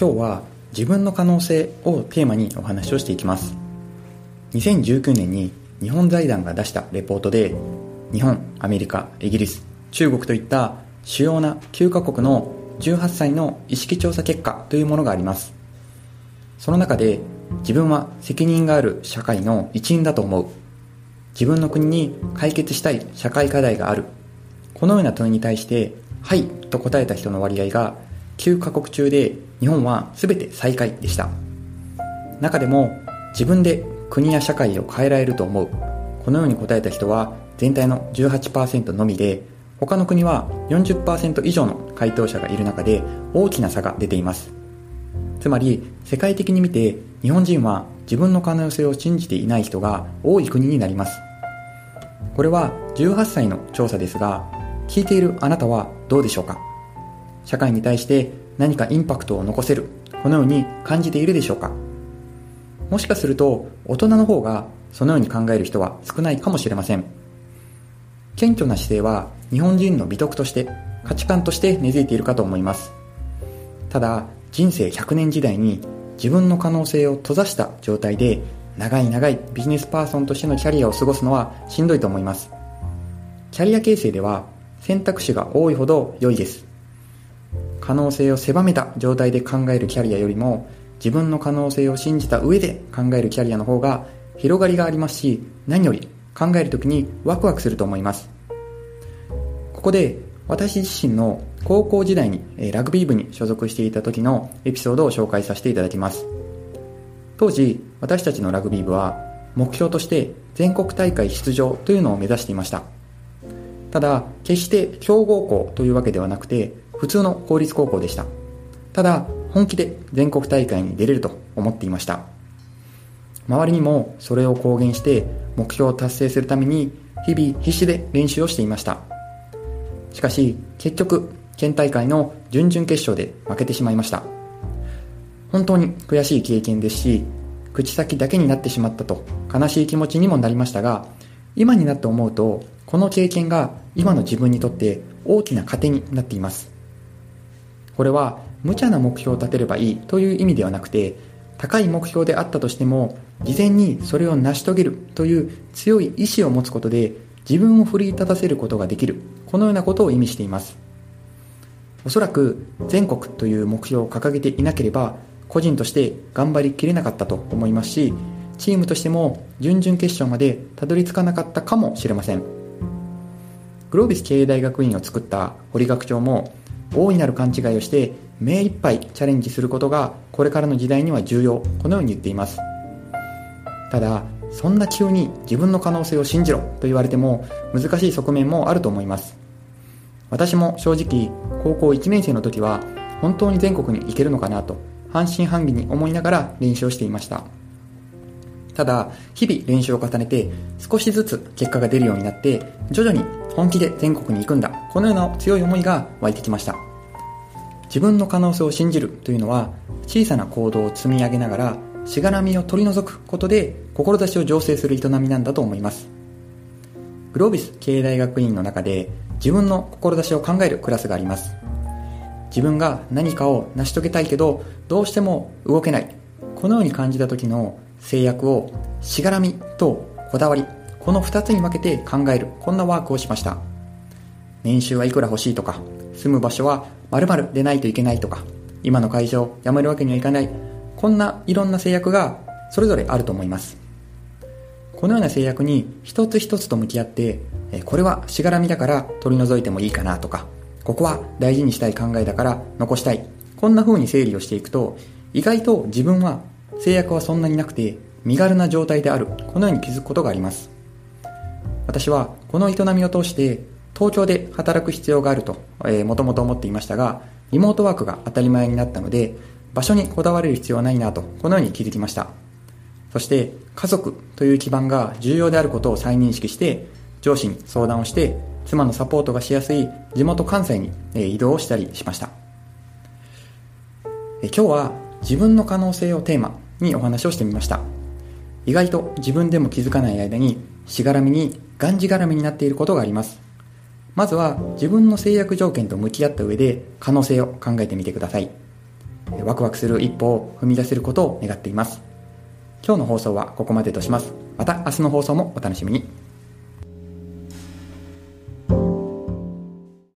今日は自分の可能性をテーマにお話をしていきます。2019年に日本財団が出したレポートで日本、アメリカ、イギリス、中国といった主要な9カ国の18歳の意識調査結果というものがあります。その中で自分は責任がある社会の一員だと思う。自分の国に解決したい社会課題がある。このような問いに対して「はい」と答えた人の割合が9カ国中で日本は全て最下位でした。中でも自分で国や社会を変えられると思う。このように答えた人は全体の18%のみで他の国は40%以上の回答者がいる中で大きな差が出ています。つまり世界的に見て日本人は自分の可能性を信じていない人が多い国になります。これは18歳の調査ですが聞いているあなたはどうでしょうか？社会に対して何かインパクトを残せるこのように感じているでしょうか？もしかすると大人の方がそのように考える人は少ないかもしれません。謙虚な姿勢は日本人の美徳として価値観として根付いているかと思います。ただ人生100年時代に自分の可能性を閉ざした状態で長い長いビジネスパーソンとしてのキャリアを過ごすのはしんどいと思います。キャリア形成では選択肢が多いほど良いです。可能性を狭めた状態で考えるキャリアよりも自分の可能性を信じた上で考えるキャリアの方が広がりがありますし何より考える時にワクワクすると思います。ここで私自身の高校時代にラグビー部に所属していた時のエピソードを紹介させていただきます。当時私たちのラグビー部は目標として全国大会出場というのを目指していました。ただ決して強豪校というわけではなくて普通の公立高校でした。ただ本気で全国大会に出れると思っていました。周りにもそれを公言して目標を達成するために日々必死で練習をしていました。しかし結局県大会の準々決勝で負けてしまいました。本当に悔しい経験ですし口先だけになってしまったと悲しい気持ちにもなりましたが今になって思うとこの経験が今の自分にとって大きな糧になっています。これは無茶な目標を立てればいいという意味ではなくて高い目標であったとしても事前にそれを成し遂げるという強い意志を持つことで自分を奮い立たせることができる。このようなことを意味しています。おそらく全国という目標を掲げていなければ個人として頑張りきれなかったと思いますしチームとしても準々決勝までたどり着かなかったかもしれません。グロービス経営大学院を作った堀学長も大いなる勘違いをして目いっぱいチャレンジすることがこれからの時代には重要。このように言っています。ただそんな急に自分の可能性を信じろと言われても難しい側面もあると思います。私も正直高校1年生の時は本当に全国に行けるのかなと半信半疑に思いながら練習をしていました。ただ日々練習を重ねて少しずつ結果が出るようになって徐々に本気で全国に行くんだ。このような強い思いが湧いてきました。自分の可能性を信じるというのは小さな行動を積み上げながらしがらみを取り除くことで志を醸成する営みなんだと思います。グロービス経営大学院の中で自分の志を考えるクラスがあります。自分が何かを成し遂げたいけどどうしても動けない。このように感じた時の制約をしがらみとこだわりこの2つに分けて考える。こんなワークをしました。年収はいくら欲しいとか住む場所は〇〇でないといけないとか今の会社を辞めるわけにはいかない。こんないろんな制約がそれぞれあると思います。このような制約に一つ一つと向き合ってこれはしがらみだから取り除いてもいいかなとかここは大事にしたい考えだから残したい。こんな風に整理をしていくと意外と自分は制約はそんなになくて身軽な状態である。このように気づくことがあります。私はこの営みを通して東京で働く必要があると、もともと思っていましたがリモートワークが当たり前になったので場所にこだわれる必要はないなとこのように気づきました。そして家族という基盤が重要であることを再認識して上司に相談をして妻のサポートがしやすい地元関西に移動をしたりしました。今日は自分の可能性をテーマにお話をしてみました。意外と自分でも気づかない間にしがらみにがんじがらみになっていることがあります。まずは自分の制約条件と向き合った上で可能性を考えてみてください。ワクワクする一歩を踏み出せることを願っています。今日の放送はここまでとします。また明日の放送もお楽しみに。